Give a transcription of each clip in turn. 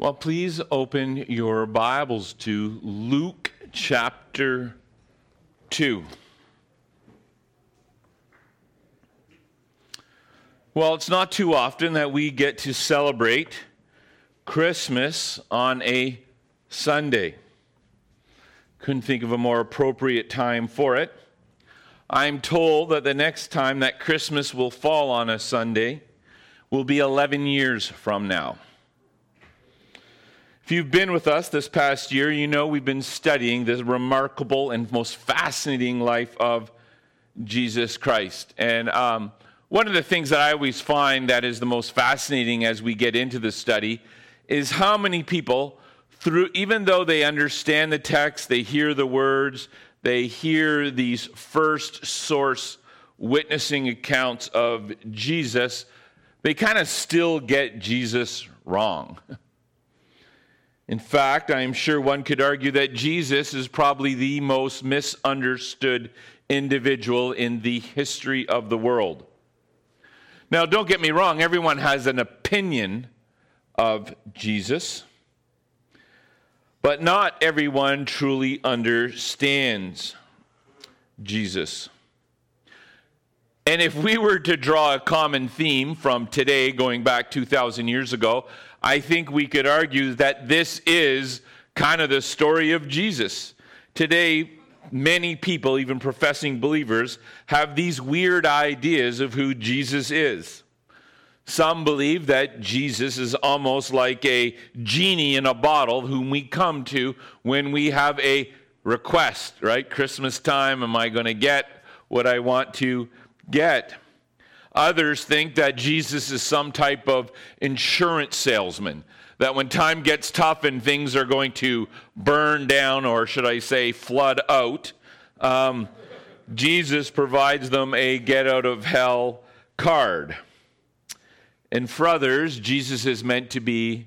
Well, please open your Bibles to Luke chapter 2. Well, it's not too often that we get to celebrate Christmas on a Sunday. Couldn't think of a more appropriate time for it. I'm told that the next time that Christmas will fall on a Sunday will be 11 years from now. If you've been with us this past year, you know we've been studying this remarkable and most fascinating life of Jesus Christ. And um, one of the things that I always find that is the most fascinating as we get into the study is how many people, through even though they understand the text, they hear the words, they hear these first source witnessing accounts of Jesus, they kind of still get Jesus wrong. In fact, I am sure one could argue that Jesus is probably the most misunderstood individual in the history of the world. Now, don't get me wrong, everyone has an opinion of Jesus, but not everyone truly understands Jesus. And if we were to draw a common theme from today, going back 2,000 years ago, I think we could argue that this is kind of the story of Jesus. Today, many people, even professing believers, have these weird ideas of who Jesus is. Some believe that Jesus is almost like a genie in a bottle whom we come to when we have a request, right? Christmas time, am I going to get what I want to get? Others think that Jesus is some type of insurance salesman, that when time gets tough and things are going to burn down, or should I say, flood out, um, Jesus provides them a get out of hell card. And for others, Jesus is meant to be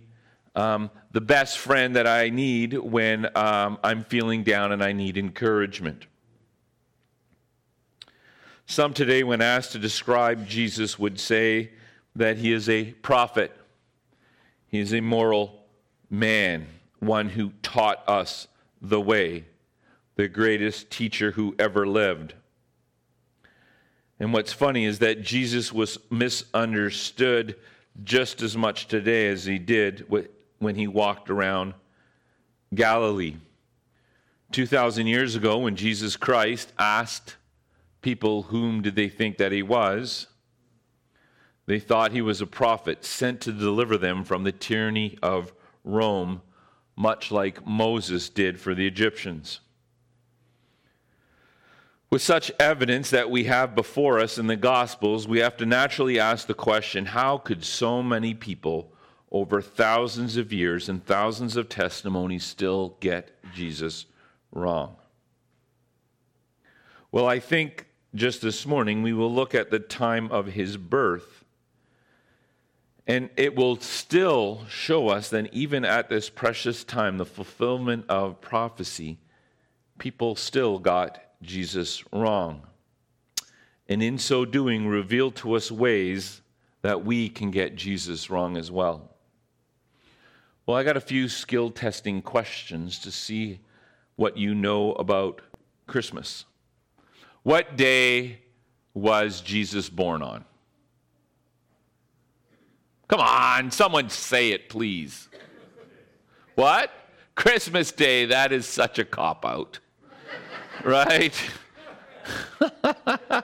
um, the best friend that I need when um, I'm feeling down and I need encouragement. Some today, when asked to describe Jesus, would say that he is a prophet, he is a moral man, one who taught us the way, the greatest teacher who ever lived. And what's funny is that Jesus was misunderstood just as much today as he did when he walked around Galilee. 2,000 years ago, when Jesus Christ asked people whom did they think that he was? They thought he was a prophet sent to deliver them from the tyranny of Rome, much like Moses did for the Egyptians. With such evidence that we have before us in the Gospels, we have to naturally ask the question how could so many people over thousands of years and thousands of testimonies still get Jesus wrong? Well, I think just this morning, we will look at the time of his birth. And it will still show us that even at this precious time, the fulfillment of prophecy, people still got Jesus wrong. And in so doing, reveal to us ways that we can get Jesus wrong as well. Well, I got a few skill testing questions to see what you know about Christmas. What day was Jesus born on? Come on, someone say it, please. What? Christmas Day. That is such a cop out. right?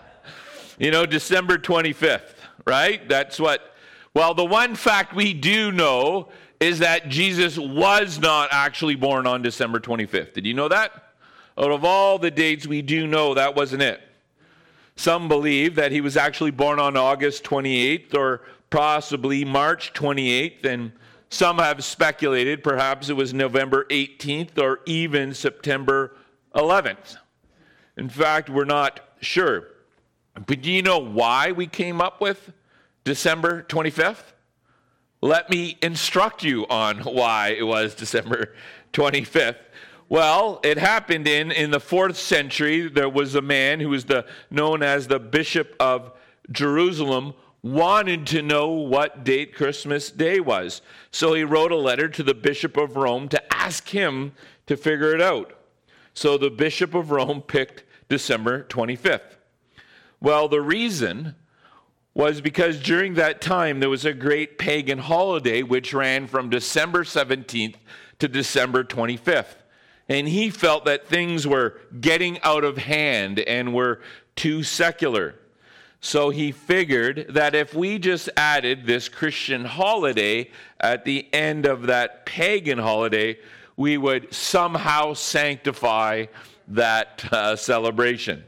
you know, December 25th, right? That's what. Well, the one fact we do know is that Jesus was not actually born on December 25th. Did you know that? Out of all the dates we do know, that wasn't it. Some believe that he was actually born on August 28th or possibly March 28th, and some have speculated perhaps it was November 18th or even September 11th. In fact, we're not sure. But do you know why we came up with December 25th? Let me instruct you on why it was December 25th. Well, it happened in, in the fourth century. There was a man who was the, known as the Bishop of Jerusalem, wanted to know what date Christmas Day was. So he wrote a letter to the Bishop of Rome to ask him to figure it out. So the Bishop of Rome picked December 25th. Well, the reason was because during that time there was a great pagan holiday which ran from December 17th to December 25th. And he felt that things were getting out of hand and were too secular. So he figured that if we just added this Christian holiday at the end of that pagan holiday, we would somehow sanctify that uh, celebration.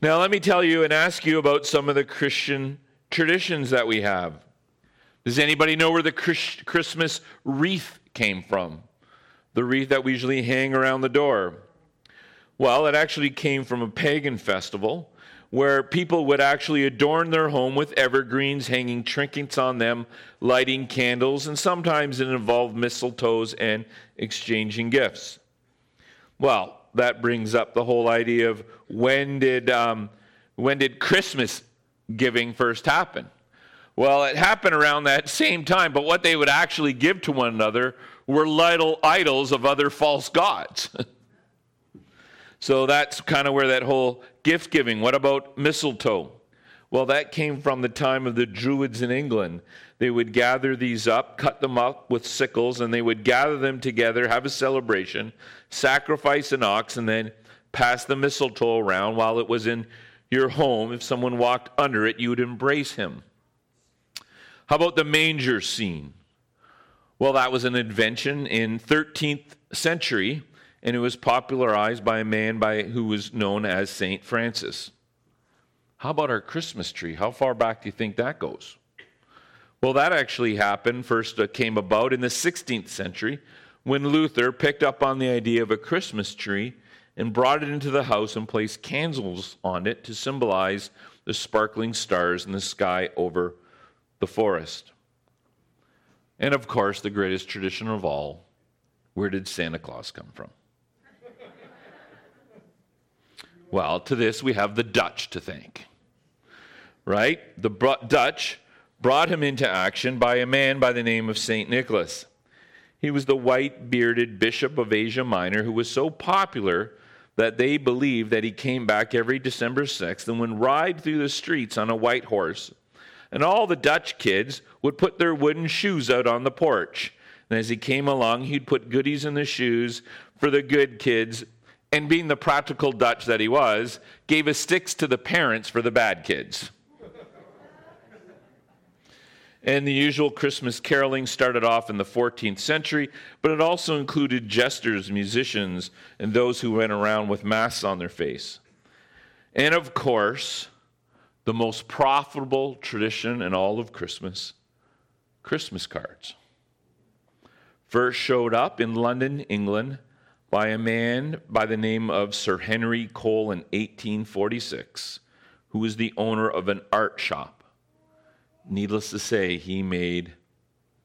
Now, let me tell you and ask you about some of the Christian traditions that we have. Does anybody know where the Christmas wreath came from? The wreath that we usually hang around the door. Well, it actually came from a pagan festival where people would actually adorn their home with evergreens, hanging trinkets on them, lighting candles, and sometimes it involved mistletoes and exchanging gifts. Well, that brings up the whole idea of when did, um, when did Christmas giving first happen? Well, it happened around that same time, but what they would actually give to one another were little idols of other false gods. so that's kind of where that whole gift giving. What about mistletoe? Well, that came from the time of the Druids in England. They would gather these up, cut them up with sickles, and they would gather them together, have a celebration, sacrifice an ox, and then pass the mistletoe around while it was in your home. If someone walked under it, you would embrace him. How about the manger scene? Well, that was an invention in 13th century, and it was popularized by a man by, who was known as St. Francis. How about our Christmas tree? How far back do you think that goes? Well, that actually happened, first uh, came about in the 16th century when Luther picked up on the idea of a Christmas tree and brought it into the house and placed candles on it to symbolize the sparkling stars in the sky over the forest. And of course, the greatest tradition of all where did Santa Claus come from? well, to this we have the Dutch to thank right? The Dutch brought him into action by a man by the name of St. Nicholas. He was the white bearded bishop of Asia Minor who was so popular that they believed that he came back every December 6th and would ride through the streets on a white horse. And all the Dutch kids would put their wooden shoes out on the porch. And as he came along, he'd put goodies in the shoes for the good kids. And being the practical Dutch that he was, gave his sticks to the parents for the bad kids. And the usual Christmas caroling started off in the 14th century, but it also included jesters, musicians, and those who went around with masks on their face. And of course, the most profitable tradition in all of Christmas Christmas cards. First showed up in London, England, by a man by the name of Sir Henry Cole in 1846, who was the owner of an art shop needless to say, he made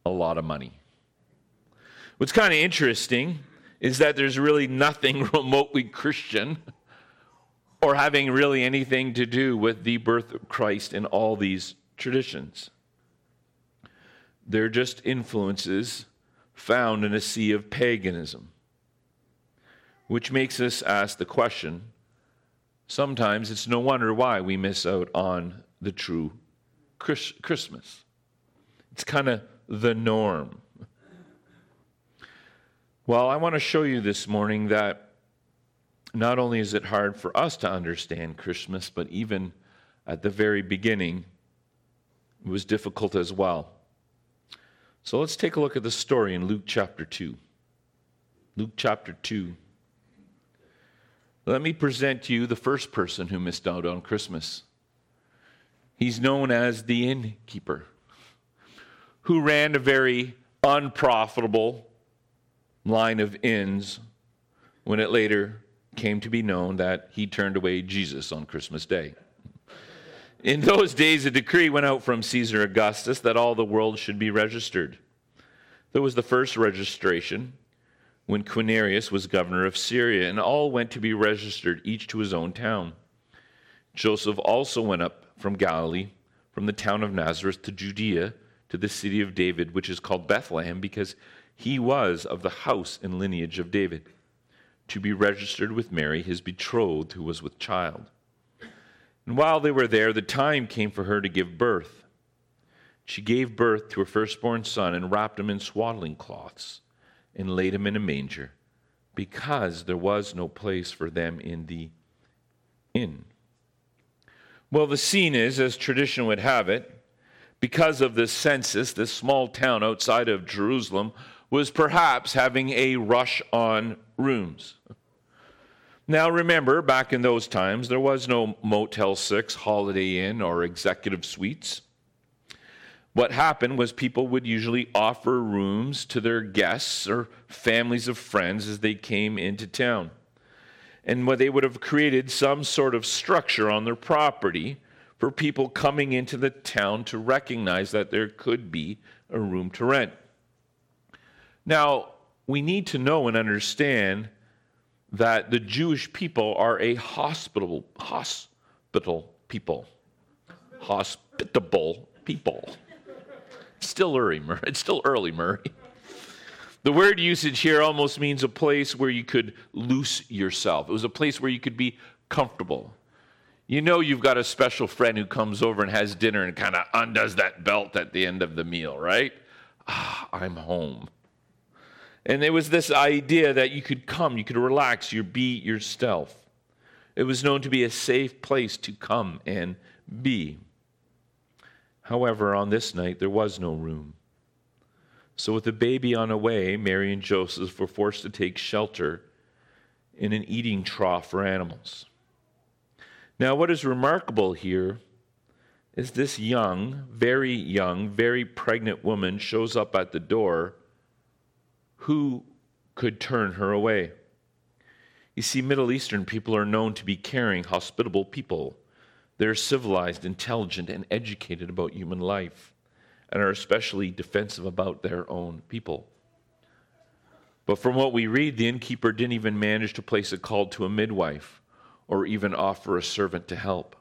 a lot of money. What's kind of interesting is that there's really nothing remotely Christian or having really anything to do with the birth of Christ in all these traditions. They're just influences found in a sea of paganism, which makes us ask the question sometimes it's no wonder why we miss out on the true Christmas. It's kind of the norm. Well, I want to show you this morning that not only is it hard for us to understand Christmas, but even at the very beginning, it was difficult as well. So let's take a look at the story in Luke chapter 2. Luke chapter 2. Let me present to you the first person who missed out on Christmas. He's known as the innkeeper, who ran a very unprofitable line of inns when it later came to be known that he turned away Jesus on Christmas Day. In those days, a decree went out from Caesar Augustus that all the world should be registered. There was the first registration when Quirinius was governor of Syria, and all went to be registered, each to his own town. Joseph also went up from Galilee, from the town of Nazareth to Judea to the city of David, which is called Bethlehem, because he was of the house and lineage of David, to be registered with Mary, his betrothed, who was with child. And while they were there, the time came for her to give birth. She gave birth to her firstborn son and wrapped him in swaddling cloths and laid him in a manger because there was no place for them in the inn. Well, the scene is, as tradition would have it, because of this census, this small town outside of Jerusalem was perhaps having a rush on rooms. Now, remember, back in those times, there was no Motel 6, Holiday Inn, or executive suites. What happened was people would usually offer rooms to their guests or families of friends as they came into town. And they would have created some sort of structure on their property for people coming into the town to recognize that there could be a room to rent. Now, we need to know and understand that the Jewish people are a hospitable, hospital people. Hospitable people. Still early, Murray. It's still early, Murray. The word usage here almost means a place where you could loose yourself. It was a place where you could be comfortable. You know, you've got a special friend who comes over and has dinner and kind of undoes that belt at the end of the meal, right? Ah, I'm home. And there was this idea that you could come, you could relax, you be yourself. It was known to be a safe place to come and be. However, on this night, there was no room. So, with the baby on the way, Mary and Joseph were forced to take shelter in an eating trough for animals. Now, what is remarkable here is this young, very young, very pregnant woman shows up at the door. Who could turn her away? You see, Middle Eastern people are known to be caring, hospitable people. They're civilized, intelligent, and educated about human life, and are especially defensive about their own people. But from what we read, the innkeeper didn't even manage to place a call to a midwife or even offer a servant to help.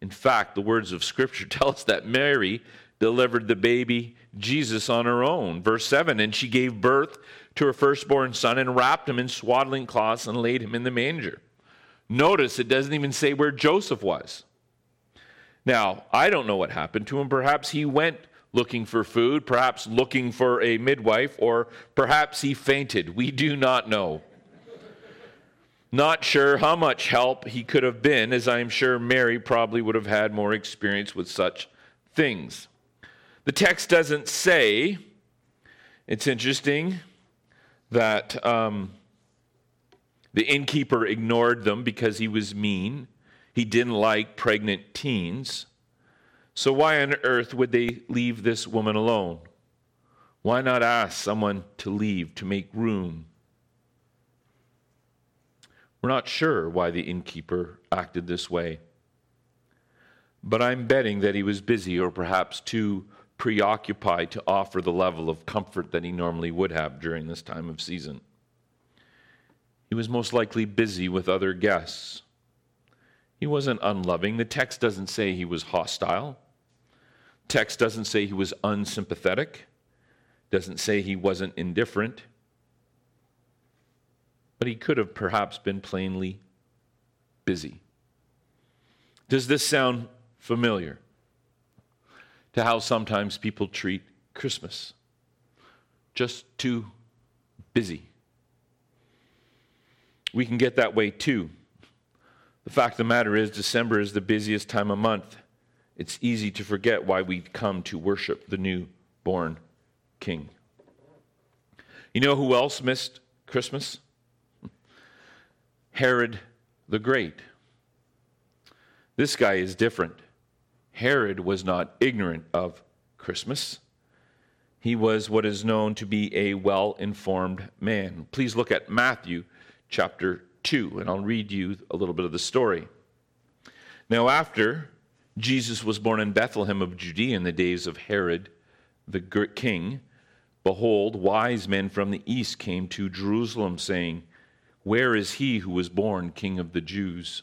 In fact, the words of Scripture tell us that Mary delivered the baby Jesus on her own. Verse 7 And she gave birth to her firstborn son and wrapped him in swaddling cloths and laid him in the manger. Notice it doesn't even say where Joseph was. Now, I don't know what happened to him. Perhaps he went looking for food, perhaps looking for a midwife, or perhaps he fainted. We do not know. Not sure how much help he could have been, as I'm sure Mary probably would have had more experience with such things. The text doesn't say. It's interesting that um, the innkeeper ignored them because he was mean. He didn't like pregnant teens. So, why on earth would they leave this woman alone? Why not ask someone to leave to make room? We're not sure why the innkeeper acted this way. But I'm betting that he was busy or perhaps too preoccupied to offer the level of comfort that he normally would have during this time of season. He was most likely busy with other guests. He wasn't unloving. The text doesn't say he was hostile. Text doesn't say he was unsympathetic. Doesn't say he wasn't indifferent. But he could have perhaps been plainly busy. Does this sound familiar to how sometimes people treat Christmas? Just too busy we can get that way too. The fact of the matter is, December is the busiest time of month. It's easy to forget why we come to worship the newborn king. You know who else missed Christmas? Herod the Great. This guy is different. Herod was not ignorant of Christmas. He was what is known to be a well informed man. Please look at Matthew chapter 2, and I'll read you a little bit of the story. Now, after Jesus was born in Bethlehem of Judea in the days of Herod the king, behold, wise men from the east came to Jerusalem, saying, Where is he who was born king of the Jews?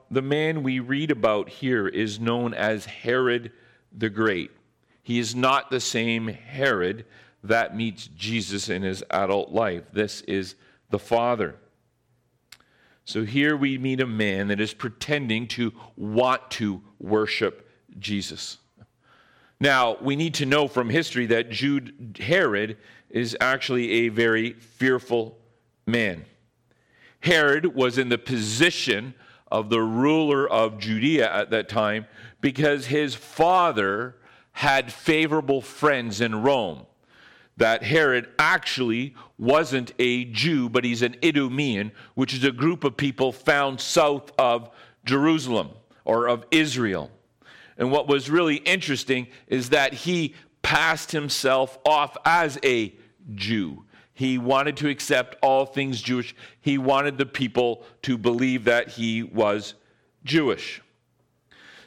the man we read about here is known as Herod the Great. He is not the same Herod that meets Jesus in his adult life. This is the Father. So here we meet a man that is pretending to want to worship Jesus. Now, we need to know from history that Jude Herod is actually a very fearful man. Herod was in the position of the ruler of Judea at that time because his father had favorable friends in Rome. That Herod actually wasn't a Jew, but he's an Idumean, which is a group of people found south of Jerusalem or of Israel. And what was really interesting is that he passed himself off as a Jew. He wanted to accept all things Jewish. He wanted the people to believe that he was Jewish.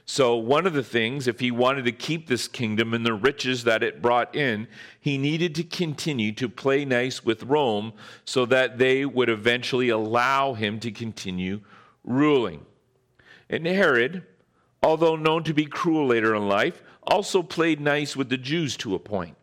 So, one of the things, if he wanted to keep this kingdom and the riches that it brought in, he needed to continue to play nice with Rome so that they would eventually allow him to continue ruling. And Herod, although known to be cruel later in life, also played nice with the Jews to a point.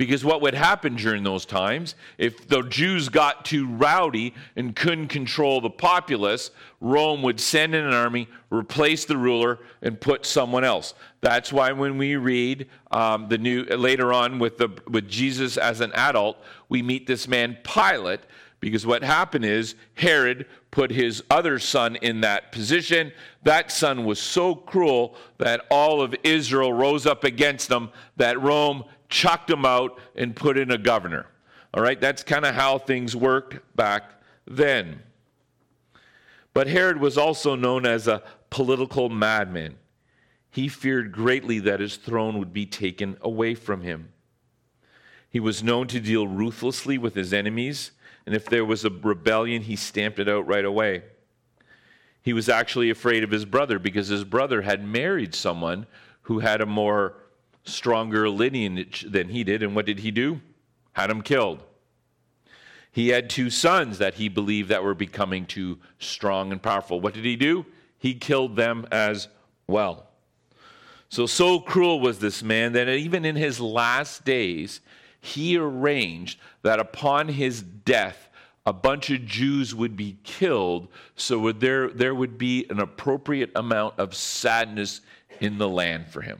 Because what would happen during those times, if the Jews got too rowdy and couldn't control the populace, Rome would send in an army, replace the ruler, and put someone else. That's why when we read um, the new later on with the with Jesus as an adult, we meet this man Pilate. Because what happened is Herod put his other son in that position. That son was so cruel that all of Israel rose up against him, that Rome chucked him out and put in a governor. All right, that's kind of how things worked back then. But Herod was also known as a political madman. He feared greatly that his throne would be taken away from him. He was known to deal ruthlessly with his enemies, and if there was a rebellion, he stamped it out right away. He was actually afraid of his brother because his brother had married someone who had a more stronger lineage than he did. And what did he do? Had him killed. He had two sons that he believed that were becoming too strong and powerful. What did he do? He killed them as well. So, so cruel was this man that even in his last days, he arranged that upon his death, a bunch of Jews would be killed so there, there would be an appropriate amount of sadness in the land for him.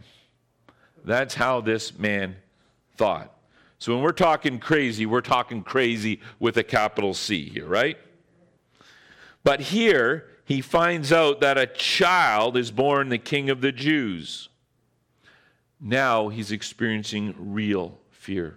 That's how this man thought. So when we're talking crazy, we're talking crazy with a capital C here, right? But here, he finds out that a child is born the king of the Jews. Now he's experiencing real fear.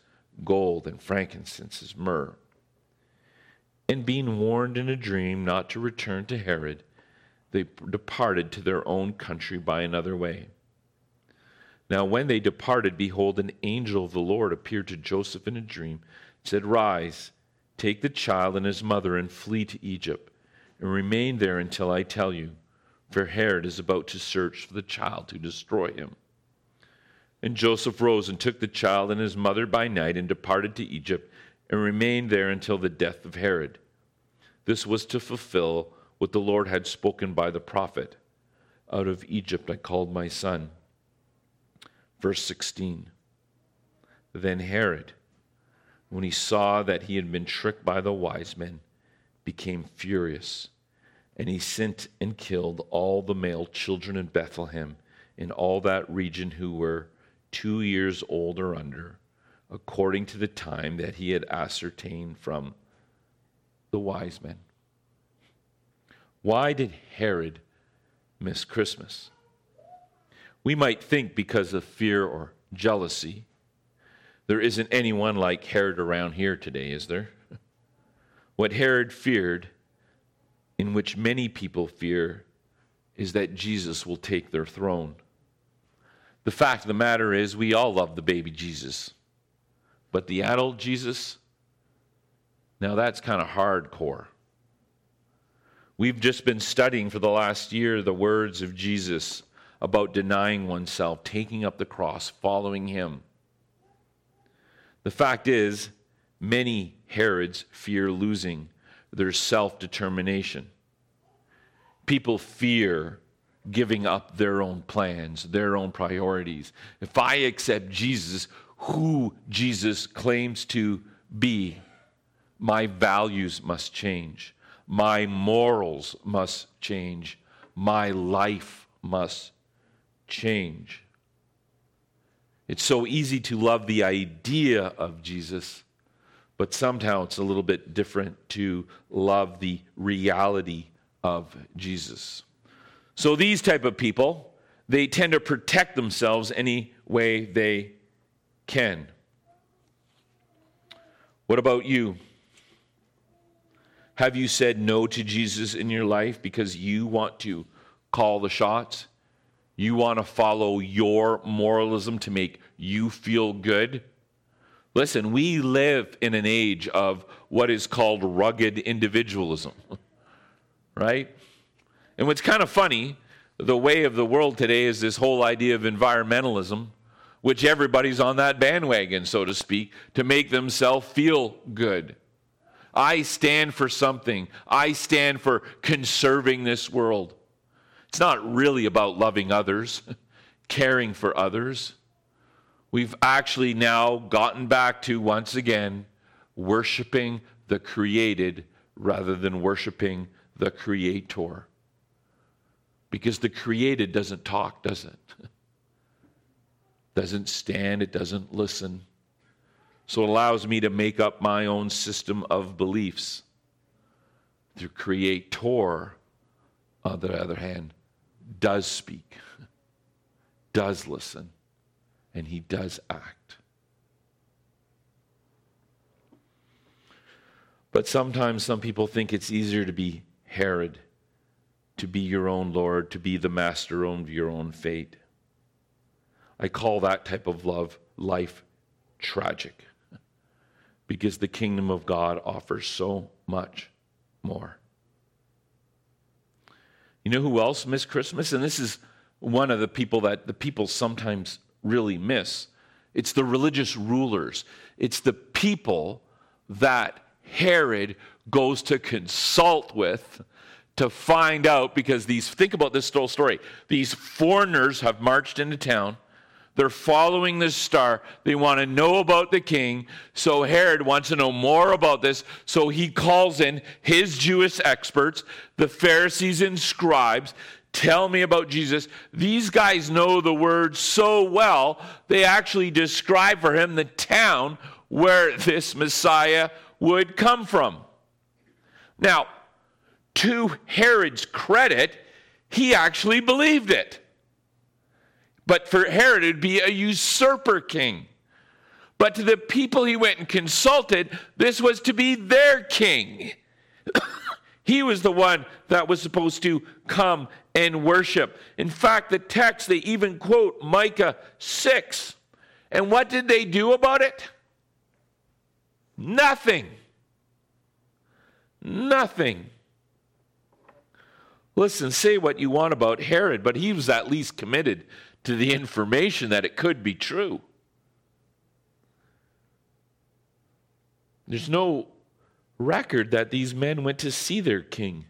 gold and frankincense as myrrh. And being warned in a dream not to return to Herod, they departed to their own country by another way. Now, when they departed, behold, an angel of the Lord appeared to Joseph in a dream, said, Rise, take the child and his mother, and flee to Egypt, and remain there until I tell you, for Herod is about to search for the child to destroy him. And Joseph rose and took the child and his mother by night and departed to Egypt and remained there until the death of Herod. This was to fulfill what the Lord had spoken by the prophet Out of Egypt I called my son. Verse 16 Then Herod, when he saw that he had been tricked by the wise men, became furious, and he sent and killed all the male children in Bethlehem in all that region who were two years old or under, according to the time that he had ascertained from the wise men. Why did Herod miss Christmas? We might think because of fear or jealousy. There isn't anyone like Herod around here today, is there? What Herod feared, in which many people fear, is that Jesus will take their throne. The fact of the matter is, we all love the baby Jesus. But the adult Jesus, now that's kind of hardcore. We've just been studying for the last year the words of Jesus about denying oneself, taking up the cross, following him. The fact is, many Herods fear losing their self determination. People fear giving up their own plans, their own priorities. If I accept Jesus, who Jesus claims to be, my values must change. My morals must change. My life must change. It's so easy to love the idea of Jesus, but somehow it's a little bit different to love the reality of Jesus. So these type of people, they tend to protect themselves any way they can. What about you? Have you said no to Jesus in your life because you want to call the shots? You want to follow your moralism to make you feel good? Listen, we live in an age of what is called rugged individualism, right? And what's kind of funny, the way of the world today is this whole idea of environmentalism, which everybody's on that bandwagon, so to speak, to make themselves feel good. I stand for something. I stand for conserving this world. It's not really about loving others, caring for others. We've actually now gotten back to, once again, worshiping the created rather than worshiping the creator. Because the created doesn't talk, does it? doesn't stand, it doesn't listen. So it allows me to make up my own system of beliefs. The Creator, on the other hand, does speak, does listen, and he does act. But sometimes some people think it's easier to be Herod, to be your own Lord, to be the master of your own fate. I call that type of love life tragic because the kingdom of God offers so much more. You know who else missed Christmas? And this is one of the people that the people sometimes really miss. It's the religious rulers, it's the people that Herod goes to consult with to find out because these think about this whole story these foreigners have marched into town they're following this star. They want to know about the king. So Herod wants to know more about this. So he calls in his Jewish experts, the Pharisees and scribes. Tell me about Jesus. These guys know the word so well, they actually describe for him the town where this Messiah would come from. Now, to Herod's credit, he actually believed it. But for Herod, it'd be a usurper king. But to the people he went and consulted, this was to be their king. he was the one that was supposed to come and worship. In fact, the text, they even quote Micah 6. And what did they do about it? Nothing. Nothing. Listen, say what you want about Herod, but he was at least committed to the information that it could be true. There's no record that these men went to see their king.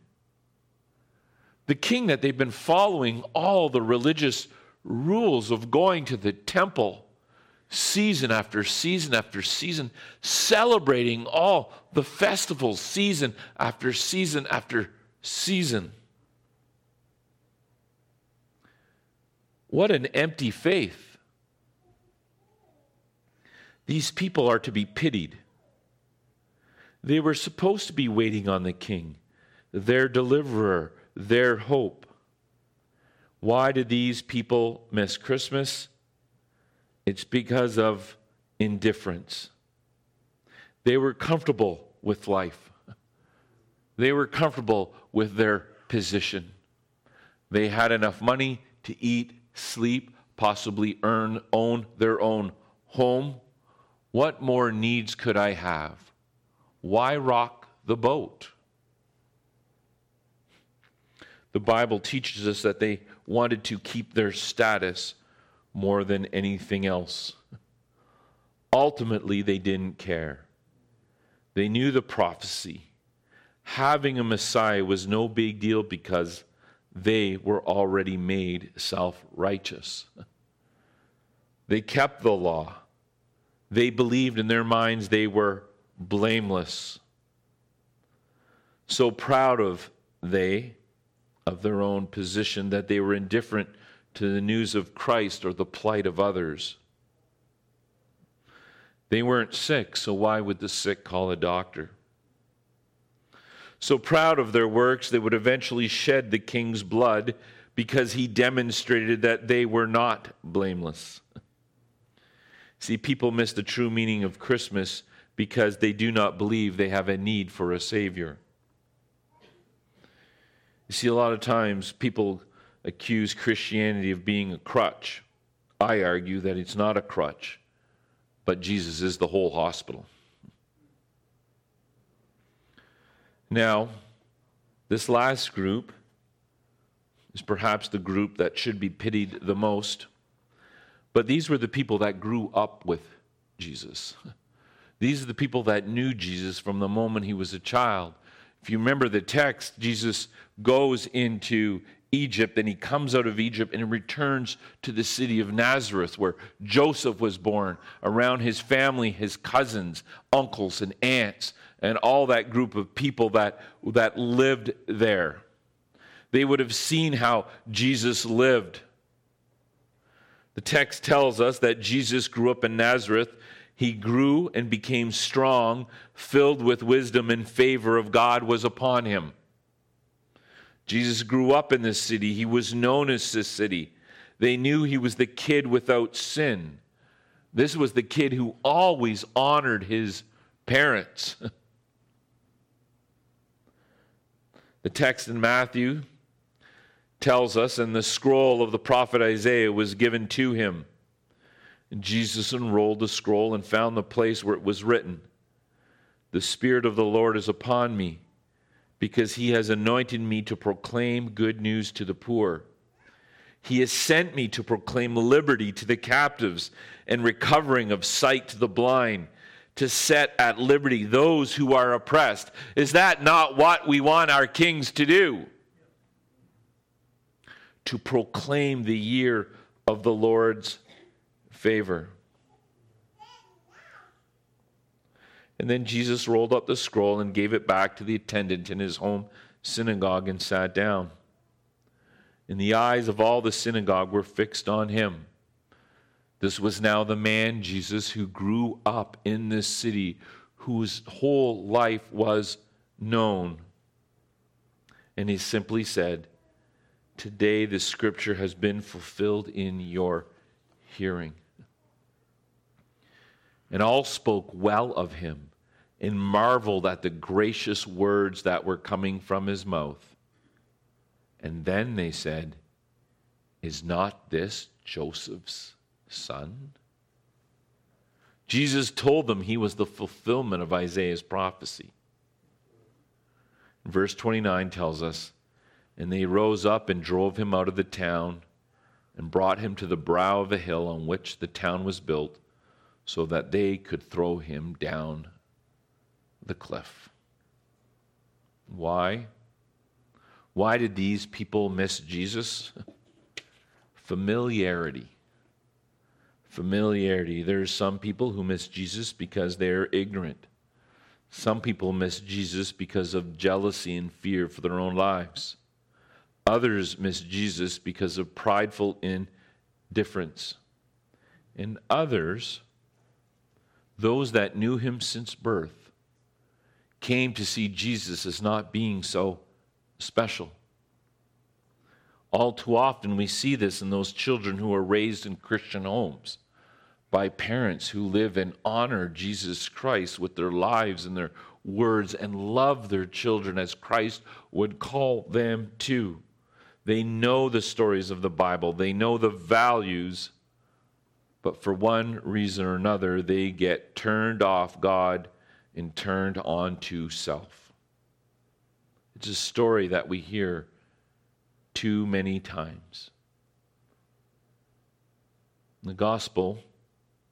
The king that they've been following all the religious rules of going to the temple season after season after season, celebrating all the festivals season after season after season. What an empty faith. These people are to be pitied. They were supposed to be waiting on the king, their deliverer, their hope. Why did these people miss Christmas? It's because of indifference. They were comfortable with life, they were comfortable with their position. They had enough money to eat, sleep, possibly earn, own their own home. What more needs could I have? Why rock the boat? The Bible teaches us that they wanted to keep their status more than anything else. Ultimately, they didn't care. They knew the prophecy. Having a Messiah was no big deal because they were already made self righteous. They kept the law. They believed in their minds they were blameless. So proud of they of their own position that they were indifferent to the news of Christ or the plight of others. They weren't sick, so why would the sick call a doctor? So proud of their works, they would eventually shed the king's blood because he demonstrated that they were not blameless. See, people miss the true meaning of Christmas because they do not believe they have a need for a Savior. You see, a lot of times people accuse Christianity of being a crutch. I argue that it's not a crutch, but Jesus is the whole hospital. Now, this last group is perhaps the group that should be pitied the most, but these were the people that grew up with Jesus. These are the people that knew Jesus from the moment he was a child. If you remember the text, Jesus goes into Egypt and he comes out of Egypt and returns to the city of Nazareth where Joseph was born, around his family, his cousins, uncles, and aunts, and all that group of people that, that lived there. They would have seen how Jesus lived. The text tells us that Jesus grew up in Nazareth. He grew and became strong, filled with wisdom, and favor of God was upon him. Jesus grew up in this city. He was known as this city. They knew he was the kid without sin. This was the kid who always honored his parents. the text in Matthew tells us, and the scroll of the prophet Isaiah was given to him. And Jesus unrolled the scroll and found the place where it was written The Spirit of the Lord is upon me because he has anointed me to proclaim good news to the poor. He has sent me to proclaim liberty to the captives and recovering of sight to the blind, to set at liberty those who are oppressed. Is that not what we want our kings to do? To proclaim the year of the Lord's favor. And then Jesus rolled up the scroll and gave it back to the attendant in his home synagogue and sat down. And the eyes of all the synagogue were fixed on him. This was now the man, Jesus, who grew up in this city, whose whole life was known. And he simply said, Today the scripture has been fulfilled in your hearing. And all spoke well of him and marveled at the gracious words that were coming from his mouth. And then they said, Is not this Joseph's son? Jesus told them he was the fulfillment of Isaiah's prophecy. Verse 29 tells us, And they rose up and drove him out of the town, and brought him to the brow of a hill on which the town was built, so that they could throw him down the cliff. Why? Why did these people miss Jesus? Familiarity. Familiarity. There's some people who miss Jesus because they're ignorant. Some people miss Jesus because of jealousy and fear for their own lives. Others miss Jesus because of prideful indifference. And others, those that knew him since birth, came to see Jesus as not being so special. All too often, we see this in those children who are raised in Christian homes by parents who live and honor Jesus Christ with their lives and their words and love their children as Christ would call them to. They know the stories of the Bible, they know the values, but for one reason or another, they get turned off God and turned on to self. It's a story that we hear too many times. In The Gospel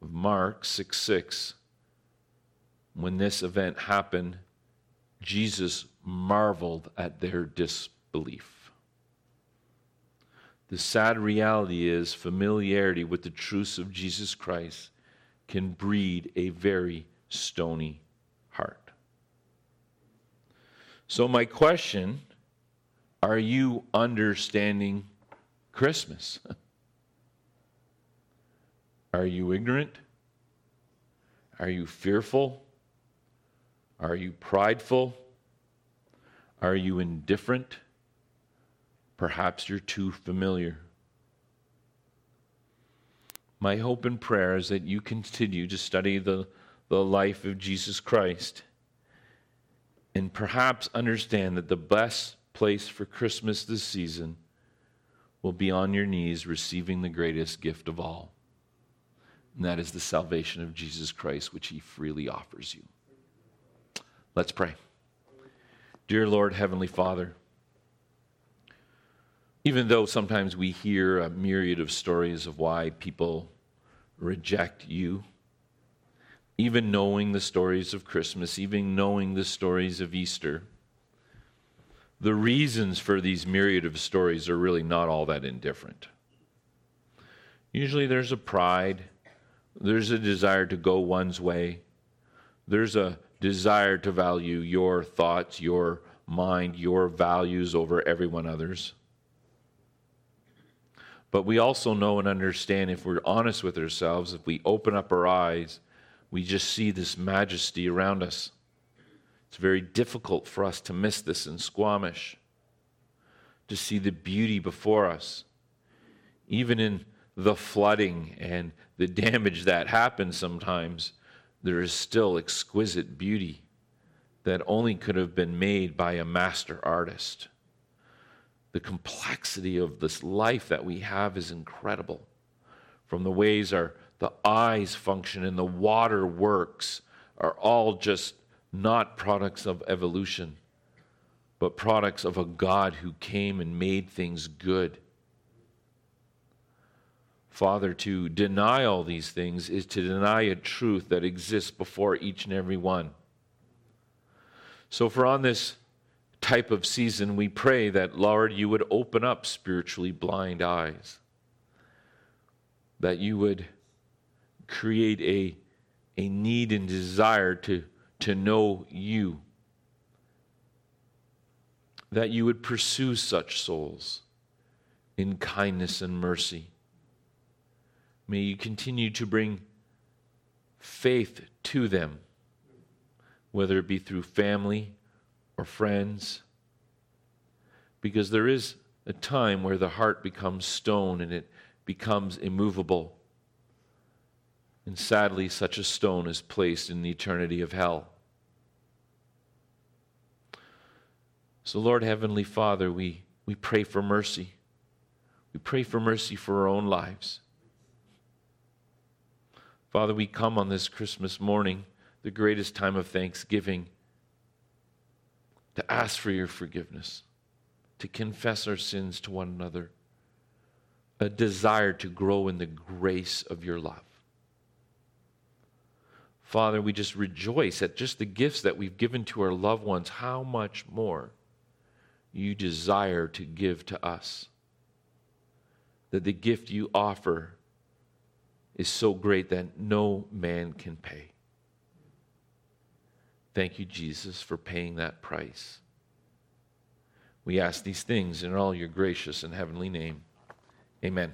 of Mark 6 6, when this event happened, Jesus marveled at their disbelief. The sad reality is familiarity with the truths of Jesus Christ can breed a very stony heart. So, my question are you understanding Christmas? Are you ignorant? Are you fearful? Are you prideful? Are you indifferent? Perhaps you're too familiar. My hope and prayer is that you continue to study the, the life of Jesus Christ and perhaps understand that the best place for Christmas this season will be on your knees receiving the greatest gift of all and that is the salvation of Jesus Christ, which he freely offers you. Let's pray. Dear Lord, Heavenly Father, even though sometimes we hear a myriad of stories of why people reject you, even knowing the stories of Christmas, even knowing the stories of Easter, the reasons for these myriad of stories are really not all that indifferent. Usually there's a pride there's a desire to go one's way. There's a desire to value your thoughts, your mind, your values over everyone others. But we also know and understand if we're honest with ourselves, if we open up our eyes, we just see this majesty around us. It's very difficult for us to miss this in Squamish, to see the beauty before us. Even in the flooding and the damage that happens sometimes, there is still exquisite beauty that only could have been made by a master artist. The complexity of this life that we have is incredible. From the ways our the eyes function and the water works are all just not products of evolution, but products of a God who came and made things good Father, to deny all these things is to deny a truth that exists before each and every one. So, for on this type of season, we pray that, Lord, you would open up spiritually blind eyes, that you would create a, a need and desire to, to know you, that you would pursue such souls in kindness and mercy May you continue to bring faith to them, whether it be through family or friends, because there is a time where the heart becomes stone and it becomes immovable. And sadly, such a stone is placed in the eternity of hell. So, Lord Heavenly Father, we, we pray for mercy. We pray for mercy for our own lives. Father, we come on this Christmas morning, the greatest time of thanksgiving, to ask for your forgiveness, to confess our sins to one another. a desire to grow in the grace of your love. Father, we just rejoice at just the gifts that we've given to our loved ones, how much more you desire to give to us. That the gift you offer is so great that no man can pay. Thank you, Jesus, for paying that price. We ask these things in all your gracious and heavenly name. Amen.